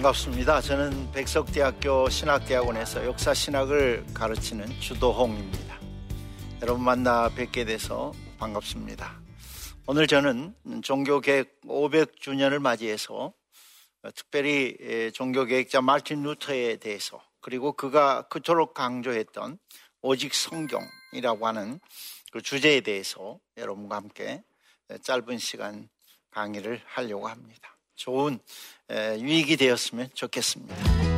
반갑습니다. 저는 백석대학교 신학대학원에서 역사신학을 가르치는 주도홍입니다. 여러분 만나 뵙게 돼서 반갑습니다. 오늘 저는 종교개혁 500주년을 맞이해서 특별히 종교개혁자 말틴 루터에 대해서 그리고 그가 그토록 강조했던 오직 성경이라고 하는 그 주제에 대해서 여러분과 함께 짧은 시간 강의를 하려고 합니다. 좋은 유익이 되었으면 좋겠습니다.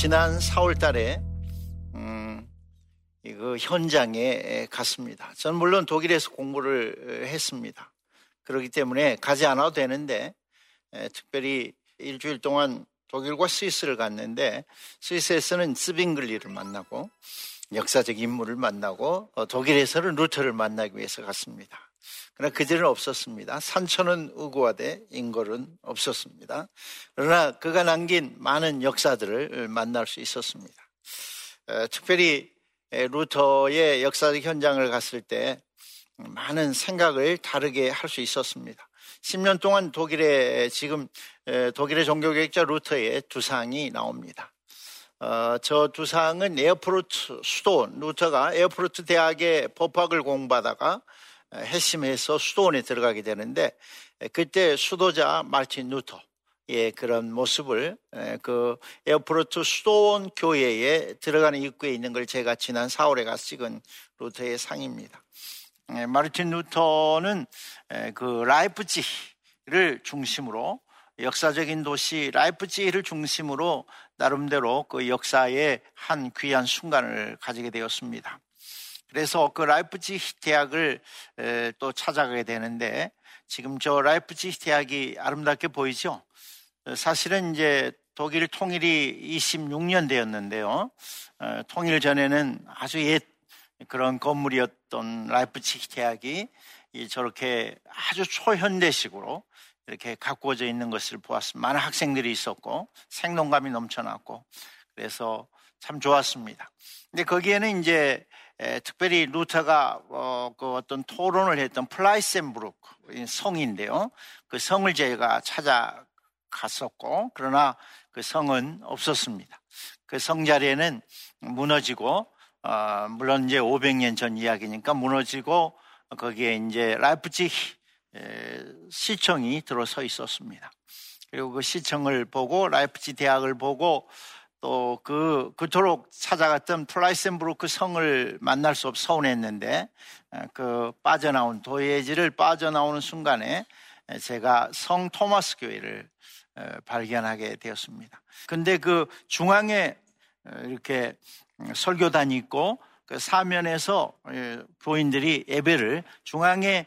지난 4월 달에, 음, 그 현장에 갔습니다. 저는 물론 독일에서 공부를 했습니다. 그렇기 때문에 가지 않아도 되는데, 에, 특별히 일주일 동안 독일과 스위스를 갔는데, 스위스에서는 츠빙글리를 만나고, 역사적 인물을 만나고, 어, 독일에서는 루터를 만나기 위해서 갔습니다. 그러나 그들은 없었습니다. 산천은 의구하되 인걸은 없었습니다. 그러나 그가 남긴 많은 역사들을 만날 수 있었습니다. 특별히 루터의 역사적 현장을 갔을 때 많은 생각을 다르게 할 수 있었습니다. 10년 동안 독일의 지금 독일의 종교개혁자 루터의 두상이 나옵니다. 어, 저 두상은 에어푸르트 수도 루터가 에어푸르트 대학의 법학을 공부하다가 회심해서 수도원에 들어가게 되는데 그때 수도자 마르틴 루터의 그런 모습을 그 에어푸르트 수도원 교회에 들어가는 입구에 있는 걸 제가 지난 4월에 가서 찍은 루터의 상입니다. 마르틴 루터는 그 라이프치히를 중심으로 역사적인 도시 라이프치히를 중심으로 나름대로 그 역사의 한 귀한 순간을 가지게 되었습니다. 그래서 그 라이프치히 대학을 또 찾아가게 되는데 지금 저 라이프치히 대학이 아름답게 보이죠? 사실은 이제 독일 통일이 26년 되었는데요. 어, 통일 전에는 아주 옛 그런 건물이었던 라이프치히 대학이 저렇게 아주 초현대식으로 이렇게 가꾸어져 있는 것을 보았습니다. 많은 학생들이 있었고 생동감이 넘쳐났고 그래서 참 좋았습니다. 근데 거기에는 이제 에, 특별히 루터가 어, 그 어떤 토론을 했던 플라이센부르크 성인데요. 그 성을 제가 찾아갔었고 그러나 그 성은 없었습니다. 그 성 자리에는 무너지고 어, 물론 이제 500년 전 이야기니까 무너지고 거기에 이제 라이프치 시청이 들어서 있었습니다. 그리고 그 시청을 보고 라이프치 대학을 보고 또 그, 그토록 찾아갔던 플라이센부르크 성을 만날 수 없어 서운했는데 그 빠져나온 도예지를 빠져나오는 순간에 제가 성 토마스 교회를 발견하게 되었습니다. 근데 그 중앙에 이렇게 설교단이 있고 그 사면에서 교인들이 예배를 중앙에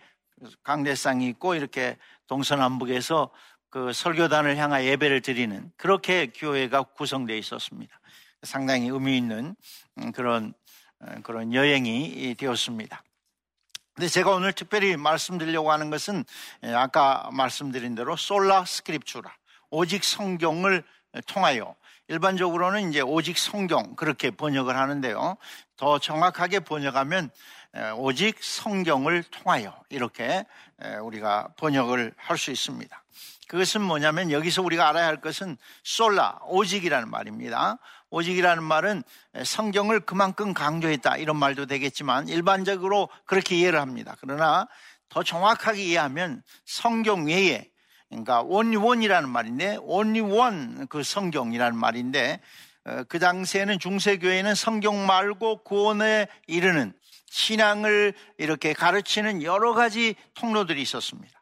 강대상이 있고 이렇게 동서남북에서 그 설교단을 향하 예배를 드리는 그렇게 교회가 구성되어 있었습니다. 상당히 의미 있는 음, 그런 어, 그런 여행이 되었습니다. 근데 제가 오늘 특별히 말씀드리려고 하는 것은 예, 아까 말씀드린 대로 솔라 스크립추라 오직 성경을 통하여 일반적으로는 이제 오직 성경 그렇게 번역을 하는데요. 더 정확하게 번역하면 오직 성경을 통하여 이렇게 우리가 번역을 할 수 있습니다. 그것은 뭐냐면 여기서 우리가 알아야 할 것은 솔라, 오직이라는 말입니다. 오직이라는 말은 성경을 그만큼 강조했다 이런 말도 되겠지만 일반적으로 그렇게 이해를 합니다. 그러나 더 정확하게 이해하면 성경 외에 그러니까 only one이라는 말인데 only one 그 성경이라는 말인데 어, 그 당시에는 중세교회는 성경 말고 구원에 이르는 신앙을 이렇게 가르치는 여러 가지 통로들이 있었습니다.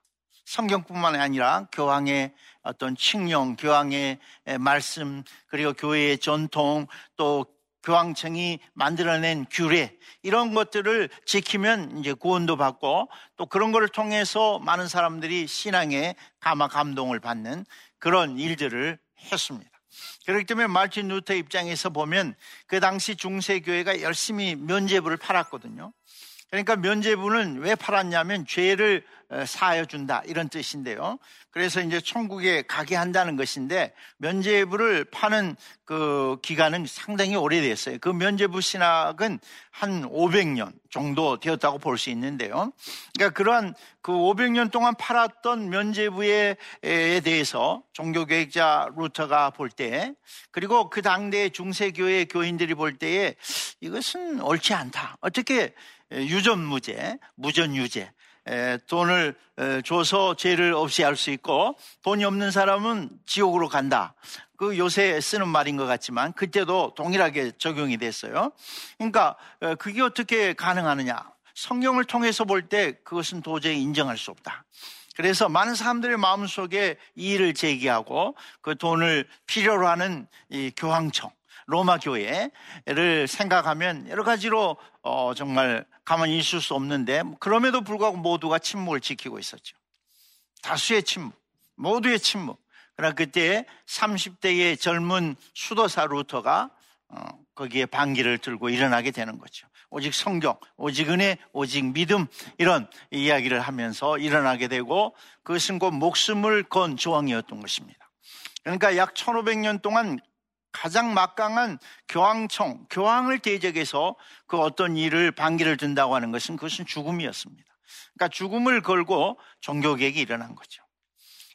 성경뿐만 아니라 교황의 어떤 칙령, 교황의 말씀, 그리고 교회의 전통, 또 교황청이 만들어낸 규례 이런 것들을 지키면 이제 구원도 받고 또 그런 것을 통해서 많은 사람들이 신앙에 감화 감동을 받는 그런 일들을 했습니다. 그렇기 때문에 말틴 루터 입장에서 보면 그 당시 중세 교회가 열심히 면제부를 팔았거든요. 그러니까 면제부는 왜 팔았냐면 죄를 어, 사하여 준다 이런 뜻인데요. 그래서 이제 천국에 가게 한다는 것인데 면제부를 파는 그 기간은 상당히 오래됐어요. 그 면제부 신학은 한 500년 정도 되었다고 볼 수 있는데요. 그러니까 그러한 그 500년 동안 팔았던 면제부에 대해서 종교개혁자 루터가 볼 때, 그리고 그 당대 중세교회 교인들이 볼 때에 이것은 옳지 않다. 어떻게 유전무죄, 무전유죄, 돈을 줘서 죄를 없이 할 수 있고 돈이 없는 사람은 지옥으로 간다. 그 요새 쓰는 말인 것 같지만 그때도 동일하게 적용이 됐어요. 그러니까 그게 어떻게 가능하느냐? 성경을 통해서 볼 때 그것은 도저히 인정할 수 없다. 그래서 많은 사람들의 마음속에 이의를 제기하고 그 돈을 필요로 하는 이 교황청, 로마 교회를 생각하면 여러 가지로 어, 정말 가만히 있을 수 없는데 그럼에도 불구하고 모두가 침묵을 지키고 있었죠. 다수의 침묵, 모두의 침묵. 그러나 그때 30대의 젊은 수도사 루터가 어, 거기에 반기를 들고 일어나게 되는 거죠. 오직 성경, 오직 은혜, 오직 믿음 이런 이야기를 하면서 일어나게 되고 그것은 곧 목숨을 건 조항이었던 것입니다. 그러니까 약 1500년 동안 가장 막강한 교황청, 교황을 대적해서 그 어떤 일을 반기를 든다고 하는 것은 그것은 죽음이었습니다. 그러니까 죽음을 걸고 종교개혁이 일어난 거죠.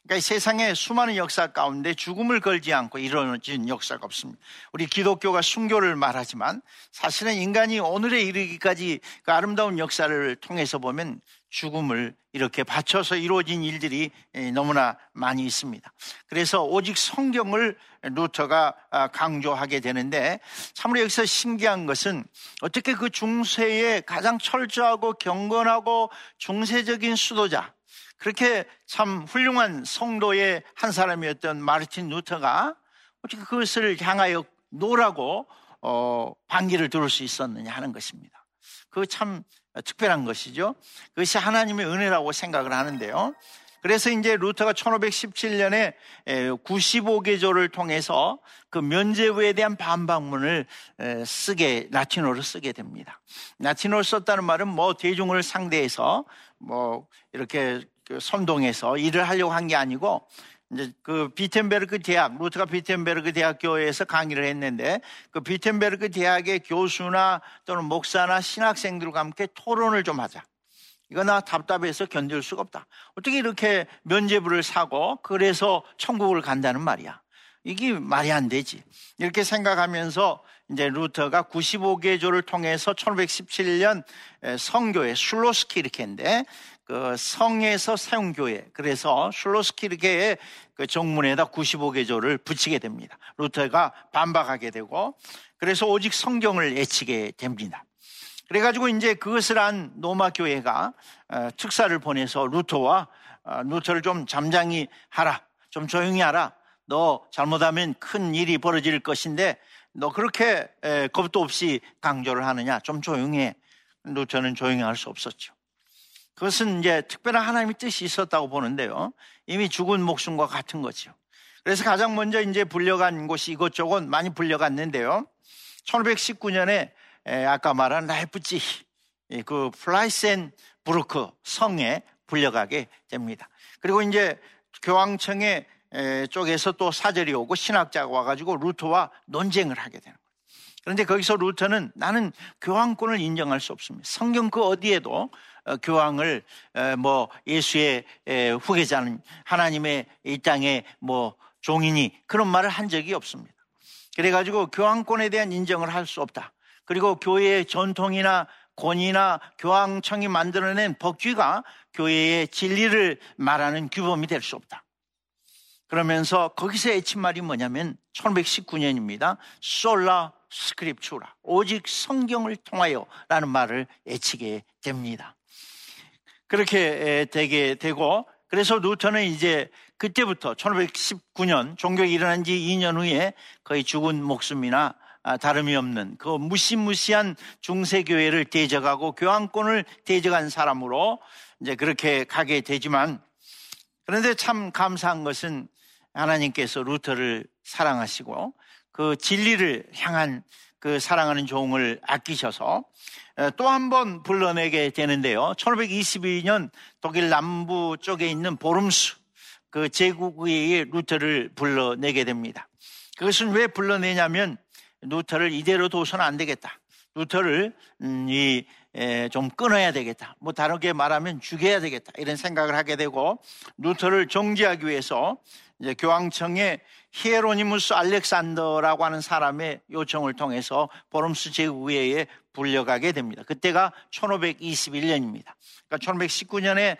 그러니까 세상의 수많은 역사 가운데 죽음을 걸지 않고 이루어진 역사가 없습니다. 우리 기독교가 순교를 말하지만 사실은 인간이 오늘에 이르기까지 그 아름다운 역사를 통해서 보면 죽음을 이렇게 바쳐서 이루어진 일들이 너무나 많이 있습니다. 그래서 오직 성경을 루터가 아, 강조하게 되는데 참으로 여기서 신기한 것은 어떻게 그 중세의 가장 철저하고 경건하고 중세적인 수도자 그렇게 참 훌륭한 성도의 한 사람이었던 마르틴 루터가 어떻게 그것을 향하여 no라고 어, 반기를 들을 수 있었느냐 하는 것입니다. 그참 특별한 것이죠. 그것이 하나님의 은혜라고 생각을 하는데요. 그래서 이제 루터가 1517년에 95개조를 통해서 그 면제부에 대한 반박문을 쓰게 라틴어로 쓰게 됩니다. 라틴어를 썼다는 말은 뭐 대중을 상대해서 뭐 이렇게 그 선동해서 일을 하려고 한 게 아니고 이제 그 비텐베르크 대학, 루터가 비텐베르크 대학교에서 강의를 했는데 그 비텐베르크 대학의 교수나 또는 목사나 신학생들과 함께 토론을 좀 하자. 이거 나 답답해서 견딜 수가 없다. 어떻게 이렇게 면제부를 사고 그래서 천국을 간다는 말이야. 이게 말이 안 되지. 이렇게 생각하면서 이제 루터가 95개조를 통해서 1517년 성교회 술로스키르케인데 그 성에서 세운 교회 그래서 슐로스키르게의 그 정문에다 95개조를 붙이게 됩니다. 루터가 반박하게 되고 그래서 오직 성경을 애치게 됩니다. 그래가지고 이제 그것을 한 노마 교회가 어, 특사를 보내서 루터와 어, 루터를 좀 잠잠히 하라, 좀 조용히 하라. 너 잘못하면 큰 일이 벌어질 것인데 너 그렇게 겁도 없이 강조를 하느냐? 좀 조용해. 루터는 조용히 할 수 없었죠. 그것은 이제 특별한 하나님의 뜻이 있었다고 보는데요. 이미 죽은 목숨과 같은 거죠. 그래서 가장 먼저 이제 불려간 곳이 이것저것 많이 불려갔는데요. 1519년에 아까 말한 라이프치히 그 플라이센부르크 성에 불려가게 됩니다. 그리고 이제 교황청의 쪽에서 또 사절이 오고 신학자가 와가지고 루터와 논쟁을 하게 되는 거예요. 그런데 거기서 루터는 나는 교황권을 인정할 수 없습니다. 성경 그 어디에도 어, 교황을 어, 뭐 예수의 후계자는 하나님의 이 땅에 뭐 종이니 그런 말을 한 적이 없습니다. 그래가지고 교황권에 대한 인정을 할 수 없다. 그리고 교회의 전통이나 권위나 교황청이 만들어낸 법규가 교회의 진리를 말하는 규범이 될 수 없다. 그러면서 거기서 애친 말이 뭐냐면 1519년입니다. 솔라 스크립추라. 오직 성경을 통하여 라는 말을 애치게 됩니다. 그렇게 되게 되고 그래서 루터는 이제 그때부터 1519년 종교가 일어난 지 2년 후에 거의 죽은 목숨이나 아, 다름이 없는 그 무시무시한 중세교회를 대적하고 교황권을 대적한 사람으로 이제 그렇게 가게 되지만 그런데 참 감사한 것은 하나님께서 루터를 사랑하시고 그 진리를 향한 그 사랑하는 종을 아끼셔서 또 한 번 불러내게 되는데요. 1522년 독일 남부 쪽에 있는 보름스 그 제국회의에 루터를 불러내게 됩니다. 그것은 왜 불러내냐면 루터를 이대로 둬서는 안 되겠다. 루터를 음, 이, 에, 좀 끊어야 되겠다. 뭐 다르게 말하면 죽여야 되겠다. 이런 생각을 하게 되고 루터를 정죄하기 위해서 이제 교황청의 히에로니무스 알렉산더라고 하는 사람의 요청을 통해서 보름스 제국회에 불려가게 됩니다. 그때가 1521년입니다. 그러니까 1519년에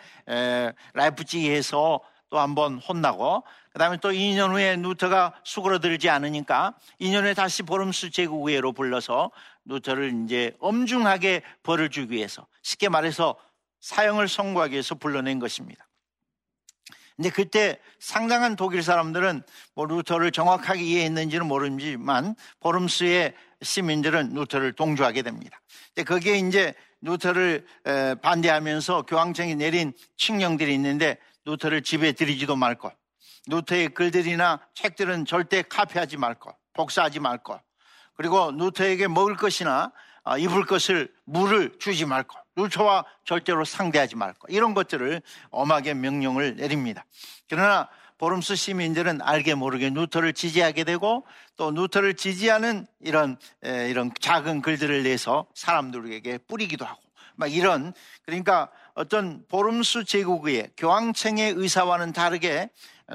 라이프치히에서 또 한 번 혼나고 그 다음에 또 2년 후에 누터가 수그러들지 않으니까 2년 후에 다시 보름스 제국의회로 불러서 누터를 이제 엄중하게 벌을 주기 위해서 쉽게 말해서 사형을 선고하기 위해서 불러낸 것입니다. 근데 그때 상당한 독일 사람들은 뭐 루터를 정확하게 이해했는지는 모르지만 보름스의 시민들은 루터를 동조하게 됩니다. 거기에 이제 루터를 반대하면서 교황청이 내린 칙령들이 있는데 루터를 집에 들이지도 말 것, 루터의 글들이나 책들은 절대 카피하지 말 것, 복사하지 말 것, 그리고 루터에게 먹을 것이나 아, 입을 것을 물을 주지 말 것. 루터와 절대로 상대하지 말 것. 이런 것들을 엄하게 명령을 내립니다. 그러나 보름스 시민들은 알게 모르게 누터를 지지하게 되고 또 누터를 지지하는 이런 이런 작은 글들을 내서 사람들에게 뿌리기도 하고 막 이런 그러니까 어떤 보름스 제국의 교황청의 의사와는 다르게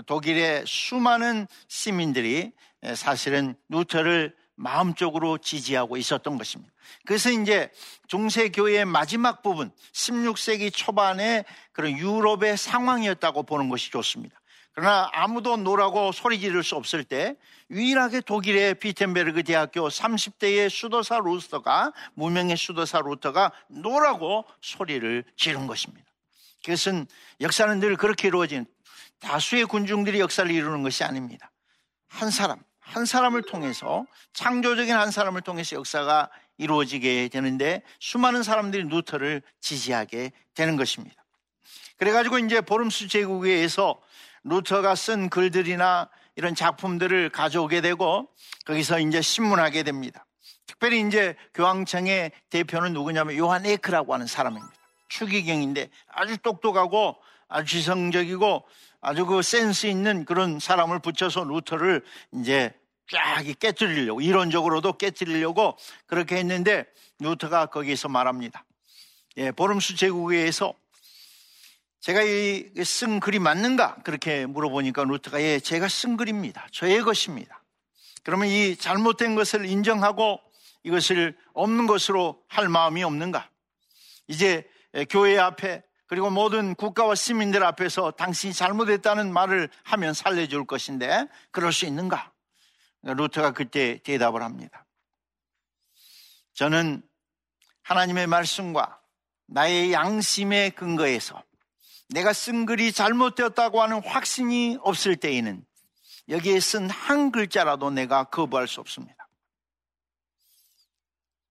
독일의 수많은 시민들이 사실은 누터를 마음적으로 지지하고 있었던 것입니다. 그래서 이제 중세교회의 마지막 부분, 16세기 초반의 그런 유럽의 상황이었다고 보는 것이 좋습니다. 그러나 아무도 no라고 소리 지를 수 없을 때 유일하게 독일의 비텐베르그 대학교 30대의 수도사 루터가 무명의 수도사 루터가 no라고 소리를 지른 것입니다. 그것은 역사는 늘 그렇게 이루어진 다수의 군중들이 역사를 이루는 것이 아닙니다. 한 사람, 한 사람을 통해서 창조적인 한 사람을 통해서 역사가 이루어지게 되는데 수많은 사람들이 루터를 지지하게 되는 것입니다. 그래가지고 이제 보름수 제국에서 루터가 쓴 글들이나 이런 작품들을 가져오게 되고 거기서 이제 신문하게 됩니다. 특별히 이제 교황청의 대표는 누구냐면 요한 에크라고 하는 사람입니다. 추기경인데 아주 똑똑하고 아주 지성적이고 아주 그 센스 있는 그런 사람을 붙여서 루터를 이제 쫙 깨뜨리려고 이론적으로도 깨뜨리려고 그렇게 했는데 뉴터가 거기서 말합니다. 예, 보름수 제국에서 제가 이 쓴 글이 맞는가 그렇게 물어보니까 루터가 예, 제가 쓴 글입니다. 저의 것입니다. 그러면 이 잘못된 것을 인정하고 이것을 없는 것으로 할 마음이 없는가? 이제 교회 앞에 그리고 모든 국가와 시민들 앞에서 당신이 잘못했다는 말을 하면 살려줄 것인데 그럴 수 있는가? 루터가 그때 대답을 합니다. 저는 하나님의 말씀과 나의 양심의 근거에서 내가 쓴 글이 잘못되었다고 하는 확신이 없을 때에는 여기에 쓴 한 글자라도 내가 거부할 수 없습니다.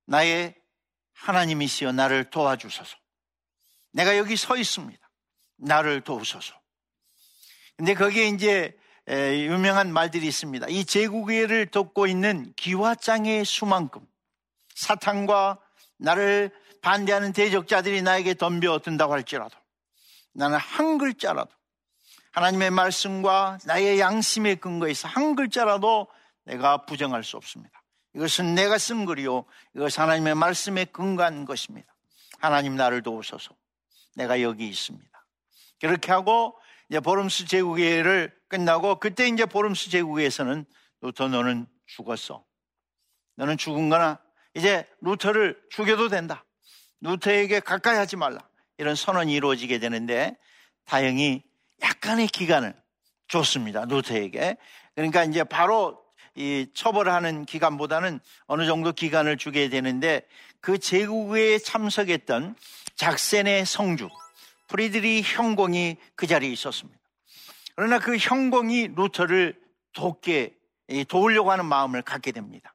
나의 하나님이시여 나를 도와주소서. 내가 여기 서 있습니다. 나를 도우소서. 근데 거기에 이제 유명한 말들이 있습니다. 이 제국의를 돕고 있는 기와장의 수만큼 사탄과 나를 반대하는 대적자들이 나에게 덤벼든다고 할지라도 나는 한 글자라도 하나님의 말씀과 나의 양심의 근거에서 한 글자라도 내가 부정할 수 없습니다. 이것은 내가 쓴 글이요. 이것은 하나님의 말씀에 근거한 것입니다. 하나님 나를 도우소서. 내가 여기 있습니다. 그렇게 하고 이제 보름스 제국회를 끝나고 그때 이제 보름스 제국회에서는 루터 너는 죽었어. 너는 죽은 거나 이제 루터를 죽여도 된다. 루터에게 가까이 하지 말라. 이런 선언이 이루어지게 되는데 다행히 약간의 기간을 줬습니다. 루터에게. 그러니까 이제 바로 이 처벌하는 기간보다는 어느 정도 기간을 주게 되는데 그 제국회에 참석했던 작센의 성주 프리드리히 현공이 그 자리에 있었습니다. 그러나 그 현공이 루터를 돕게 도우려고 하는 마음을 갖게 됩니다.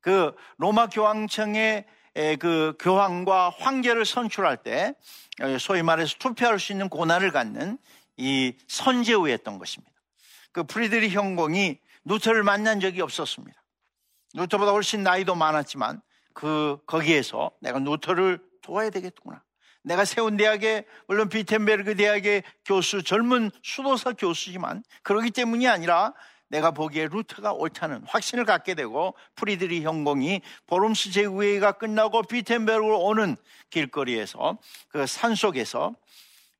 그 로마 교황청의 그 교황과 황제를 선출할 때 소위 말해서 투표할 수 있는 권한을 갖는 이 선제후였던 것입니다. 그 프리드리히 현공이 루터를 만난 적이 없었습니다. 루터보다 훨씬 나이도 많았지만 그 거기에서 내가 루터를 도와야 되겠구나. 내가 세운 대학에 물론 비텐베르그 대학의 교수 젊은 수도사 교수지만 그러기 때문이 아니라 내가 보기에 루터가 옳다는 확신을 갖게 되고 프리드리히 현공이 보름스 제국회의가 끝나고 비텐베르그로 오는 길거리에서 그 산 속에서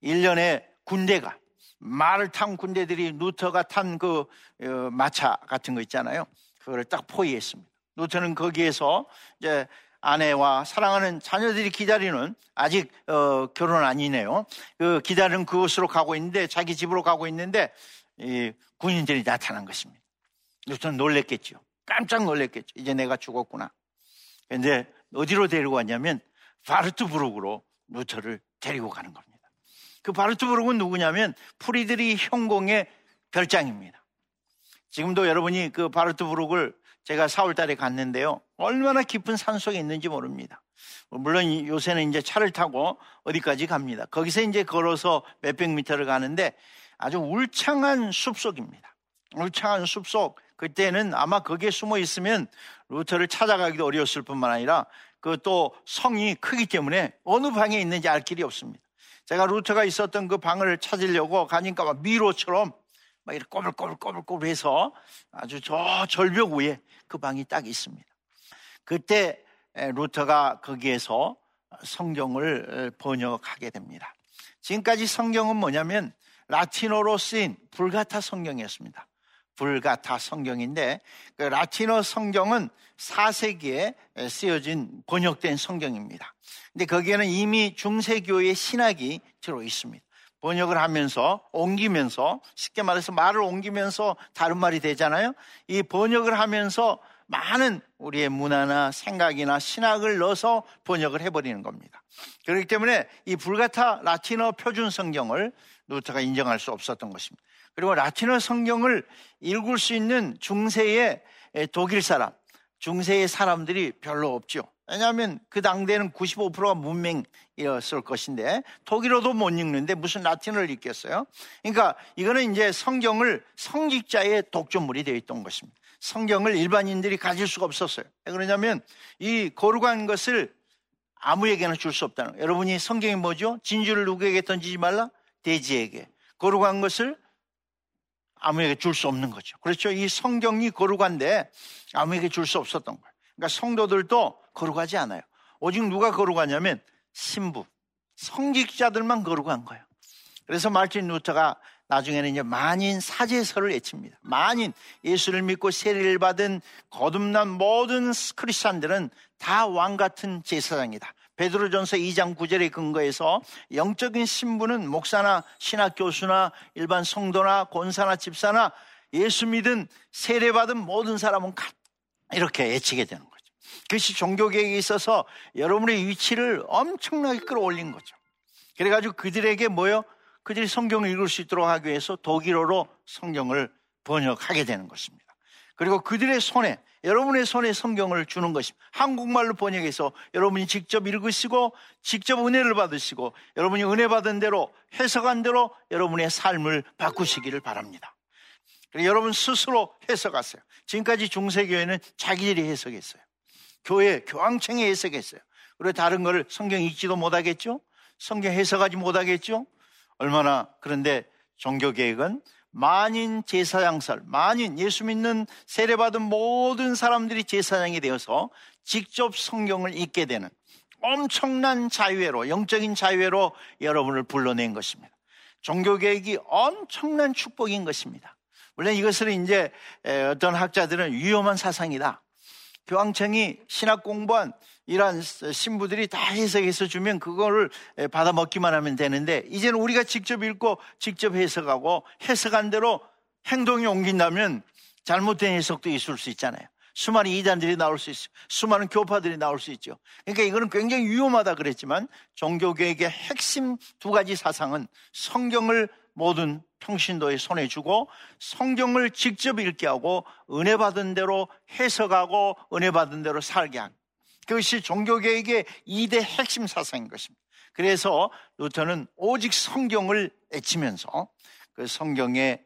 1년에 군대가 말을 탄 군대들이 루터가 탄그 어, 마차 같은 거 있잖아요. 그거를 딱 포위했습니다. 루터는 거기에서 이제 아내와 사랑하는 자녀들이 기다리는 아직 어, 결혼 아니네요. 그 기다리는 그곳으로 가고 있는데 자기 집으로 가고 있는데 이 군인들이 나타난 것입니다. 루터는 놀랬겠죠. 깜짝 놀랬겠죠. 이제 내가 죽었구나. 근데 어디로 데리고 왔냐면 바르트부르크로 루터를 데리고 가는 겁니다. 그 바르트부르크는 누구냐면 프리드리히 현공의 별장입니다. 지금도 여러분이 그 바르트부르크를 제가 4월 달에 갔는데요. 얼마나 깊은 산 속에 있는지 모릅니다. 물론 요새는 이제 차를 타고 어디까지 갑니다. 거기서 이제 걸어서 몇백 미터를 가는데 아주 울창한 숲속입니다. 울창한 숲속. 그때는 아마 거기에 숨어 있으면 루터를 찾아가기도 어려웠을 뿐만 아니라 그 또 성이 크기 때문에 어느 방에 있는지 알 길이 없습니다. 제가 루터가 있었던 그 방을 찾으려고 가니까 막 미로처럼 막 이렇게 꼬불꼬불꼬불꼬불 해서 아주 저 절벽 위에 그 방이 딱 있습니다. 그때 루터가 거기에서 성경을 번역하게 됩니다. 지금까지 성경은 뭐냐면 라틴어로 쓰인 불가타 성경이었습니다. 불가타 성경인데 그 라틴어 성경은 4세기에 쓰여진 번역된 성경입니다. 근데 거기에는 이미 중세교의 신학이 들어 있습니다. 번역을 하면서 옮기면서 쉽게 말해서 말을 옮기면서 다른 말이 되잖아요. 이 번역을 하면서 많은 우리의 문화나 생각이나 신학을 넣어서 번역을 해버리는 겁니다. 그렇기 때문에 이 불가타 라틴어 표준 성경을 루터가 인정할 수 없었던 것입니다. 그리고 라틴어 성경을 읽을 수 있는 중세의 독일 사람, 중세의 사람들이 별로 없죠. 왜냐하면 그 당대는 95%가 문맹이었을 것인데 독일어도 못 읽는데 무슨 라틴어를 읽겠어요? 그러니까 이거는 이제 성경을 성직자의 독점물이 되어 있던 것입니다. 성경을 일반인들이 가질 수가 없었어요. 왜 그러냐면 이 거룩한 것을 아무에게나 줄 수 없다는 거예요. 여러분이 성경이 뭐죠? 진주를 누구에게 던지지 말라? 돼지에게. 거룩한 것을 아무에게 줄 수 없는 거죠. 그렇죠. 이 성경이 거룩한데 아무에게 줄 수 없었던 거예요. 그러니까 성도들도 거룩하지 않아요. 오직 누가 거룩하냐면 신부, 성직자들만 거룩한 거예요. 그래서 말틴 루터가 나중에는 이제 만인 사제설을 외칩니다. 만인 예수를 믿고 세례를 받은 거듭난 모든 크리스찬들은 다 왕 같은 제사장이다. 베드로전서 2장 9절에 근거해서 영적인 신부는 목사나 신학 교수나 일반 성도나 권사나 집사나 예수 믿은 세례 받은 모든 사람은 이렇게 외치게 되는 거죠. 그것이 종교계획에 있어서 여러분의 위치를 엄청나게 끌어올린 거죠. 그래가지고 그들에게 뭐요? 그들이 성경을 읽을 수 있도록 하기 위해서 독일어로 성경을 번역하게 되는 것입니다. 그리고 그들의 손에 여러분의 손에 성경을 주는 것입니다. 한국말로 번역해서 여러분이 직접 읽으시고 직접 은혜를 받으시고 여러분이 은혜 받은 대로 해석한 대로 여러분의 삶을 바꾸시기를 바랍니다. 여러분 스스로 해석하세요. 지금까지 중세교회는 자기들이 해석했어요. 교회, 교황청이 해석했어요. 그리고 다른 걸 성경 읽지도 못하겠죠? 성경 해석하지 못하겠죠? 얼마나 그런데 종교개혁은 만인 제사장설, 만인 예수 믿는 세례받은 모든 사람들이 제사장이 되어서 직접 성경을 읽게 되는 엄청난 자유회로, 영적인 자유회로 여러분을 불러낸 것입니다. 종교개혁이 엄청난 축복인 것입니다. 물론 이것을 이제 어떤 학자들은 위험한 사상이다. 교황청이 신학 공부한 이러한 신부들이 다 해석해서 주면 그거를 받아 먹기만 하면 되는데 이제는 우리가 직접 읽고 직접 해석하고 해석한 대로 행동이 옮긴다면 잘못된 해석도 있을 수 있잖아요. 수많은 이단들이 나올 수 있어요. 수많은 교파들이 나올 수 있죠. 그러니까 이거는 굉장히 위험하다 그랬지만 종교개혁의 핵심 두 가지 사상은 성경을 모든 평신도에 손에 주고 성경을 직접 읽게 하고 은혜 받은 대로 해석하고 은혜 받은 대로 살게 한 그것이 종교개혁의 2대 핵심 사상인 것입니다. 그래서 루터는 오직 성경을 애치면서 그 성경의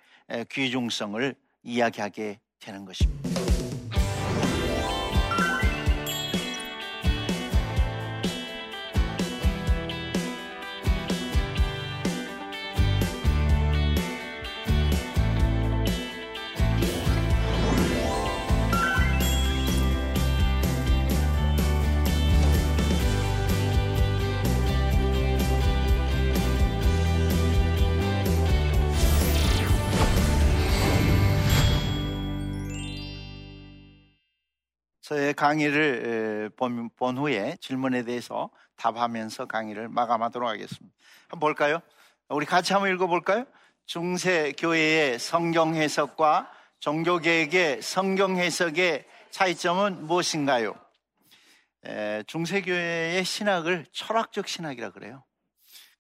귀중성을 이야기하게 되는 것입니다. 저의 강의를 본, 본 후에 질문에 대해서 답하면서 강의를 마감하도록 하겠습니다. 한번 볼까요? 우리 같이 한번 읽어볼까요? 중세 교회의 성경 해석과 종교계획의 성경 해석의 차이점은 무엇인가요? 에, 중세 교회의 신학을 철학적 신학이라 그래요.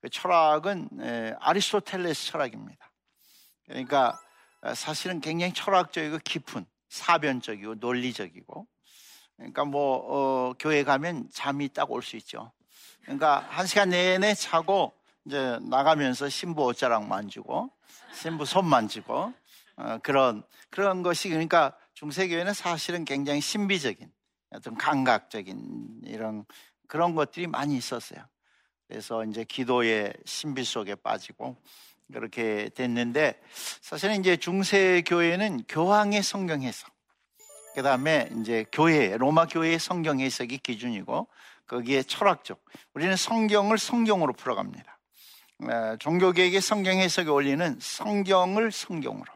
그 철학은 에, 아리스토텔레스 철학입니다. 그러니까 사실은 굉장히 철학적이고 깊은 사변적이고 논리적이고 그러니까 뭐 어, 교회 가면 잠이 딱 올 수 있죠. 그러니까 한 시간 내내 자고 이제 나가면서 신부 옷자락 만지고 신부 손 만지고 어, 그런 그런 것이 그러니까 중세교회는 사실은 굉장히 신비적인 어떤 감각적인 이런 그런 것들이 많이 있었어요. 그래서 이제 기도의 신비 속에 빠지고 그렇게 됐는데 사실은 이제 중세 교회는 교황의 성경 해석 그 다음에 이제 교회, 로마 교회의 성경 해석이 기준이고 거기에 철학적. 우리는 성경을 성경으로 풀어갑니다. 종교계획의 성경 해석에 올리는 성경을 성경으로.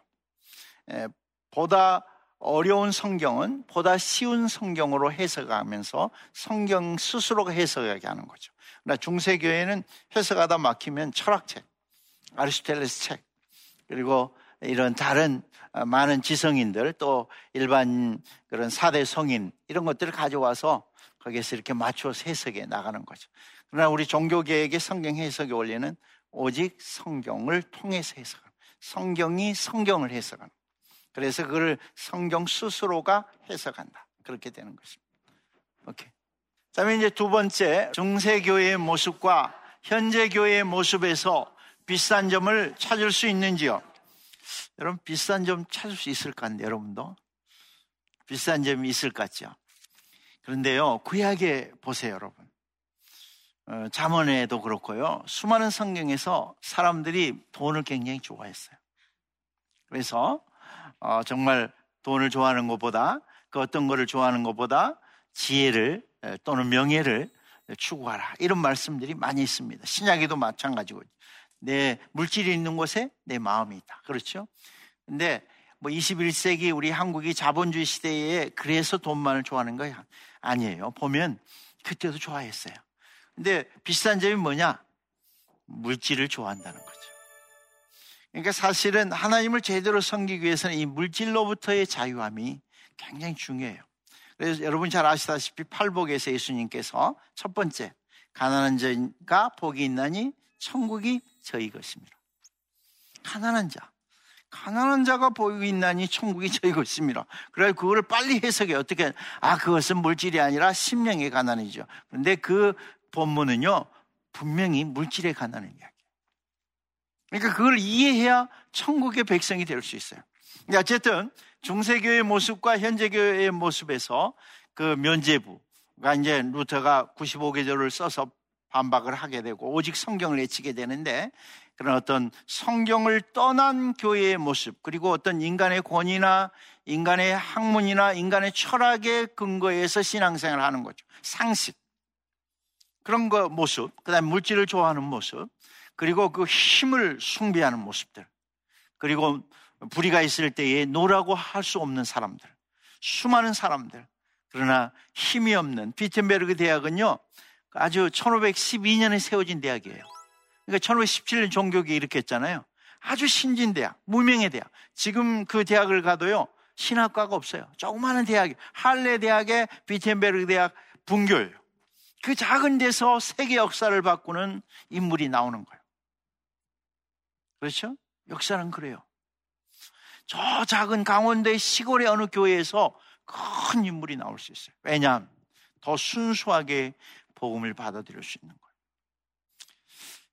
보다 어려운 성경은 보다 쉬운 성경으로 해석하면서 성경 스스로가 해석하게 하는 거죠. 그러나 중세교회는 해석하다 막히면 철학책, 아리스텔레스 책, 그리고 이런 다른 어, 많은 지성인들 또 일반 그런 사대 성인 이런 것들을 가져와서 거기에서 이렇게 맞춰서 해석해 나가는 거죠. 그러나 우리 종교계획의 성경 해석에 올리는 오직 성경을 통해서 해석하는 성경이 성경을 해석하는 그래서 그걸 성경 스스로가 해석한다. 그렇게 되는 것입니다. 오케이. 다음에 이제 두 번째 중세교회의 모습과 현재 교회의 모습에서 비슷한 점을 찾을 수 있는지요? 여러분 비싼 점 찾을 수 있을 것 같은데 여러분도 비싼 점이 있을 것 같죠. 그런데요 구약에 보세요 여러분. 어, 잠언에도 그렇고요. 수많은 성경에서 사람들이 돈을 굉장히 좋아했어요. 그래서 어, 정말 돈을 좋아하는 것보다 그 어떤 것을 좋아하는 것보다 지혜를 또는 명예를 추구하라 이런 말씀들이 많이 있습니다. 신약에도 마찬가지고 내 물질이 있는 곳에 내 마음이 있다. 그렇죠? 근데 뭐 21세기 우리 한국이 자본주의 시대에 그래서 돈만을 좋아하는 거 아니에요. 보면 그때도 좋아했어요. 근데 비싼 점이 뭐냐? 물질을 좋아한다는 거죠. 그러니까 사실은 하나님을 제대로 섬기기 위해서는 이 물질로부터의 자유함이 굉장히 중요해요. 그래서 여러분 잘 아시다시피 팔복에서 예수님께서 첫 번째 가난한 자가 복이 있나니 천국이 저희 것입니다. 가난한 자. 가난한 자가 보이고 있나니 천국이 저희 것입니다. 그래 그거를 빨리 해석해 어떻게 아 그것은 물질이 아니라 심령의 가난이죠. 그런데 그 본문은요 분명히 물질의 가난을 이야기. 그러니까 그걸 이해해야 천국의 백성이 될 수 있어요. 어쨌든 중세교의 모습과 현재교의 모습에서 그 면제부가 이제 루터가 95개절을 써서 반박을 하게 되고 오직 성경을 외치게 되는데 그런 어떤 성경을 떠난 교회의 모습 그리고 어떤 인간의 권위나 인간의 학문이나 인간의 철학의 근거에서 신앙생활을 하는 거죠. 상식. 그런 거 모습, 그 다음에 물질을 좋아하는 모습, 그리고 그 힘을 숭배하는 모습들, 그리고 불의가 있을 때에 no라고 할 수 없는 사람들, 수많은 사람들, 그러나 힘이 없는 비텐베르그 대학은요, 아주 1512년에 세워진 대학이에요. 그러니까 1517년 종교개혁 일으켰잖아요. 아주 신진 대학, 무명의 대학. 지금 그 대학을 가도요, 신학과가 없어요. 조그마한 대학이 할레 대학의 비텐베르그 대학 분교예요. 그 작은 데서 세계 역사를 바꾸는 인물이 나오는 거예요. 그렇죠? 역사는 그래요. 저 작은 강원도의 시골의 어느 교회에서 큰 인물이 나올 수 있어요. 왜냐하면 더 순수하게 복음을 받아들일 수 있는 거예요.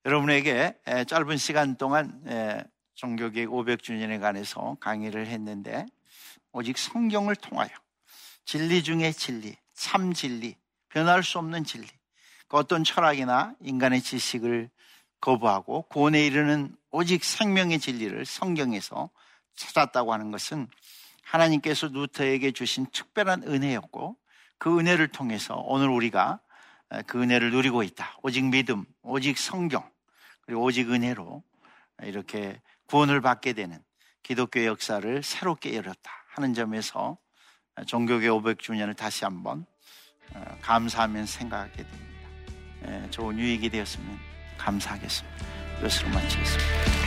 여러분에게 짧은 시간 동안 종교개혁 500주년에 관해서 강의를 했는데 오직 성경을 통하여 진리 중의 진리, 참 진리, 변할 수 없는 진리, 그 어떤 철학이나 인간의 지식을 거부하고 구원에 이르는 오직 생명의 진리를 성경에서 찾았다고 하는 것은 하나님께서 루터에게 주신 특별한 은혜였고 그 은혜를 통해서 오늘 우리가 그 은혜를 누리고 있다. 오직 믿음, 오직 성경, 그리고 오직 은혜로 이렇게 구원을 받게 되는 기독교 역사를 새롭게 열었다 하는 점에서 종교계 500주년을 다시 한번 어, 감사하면서 생각하게 됩니다. 예, 좋은 유익이 되었으면 감사하겠습니다. 이것으로 마치겠습니다.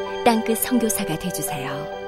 땅끝 성교사가 되주세요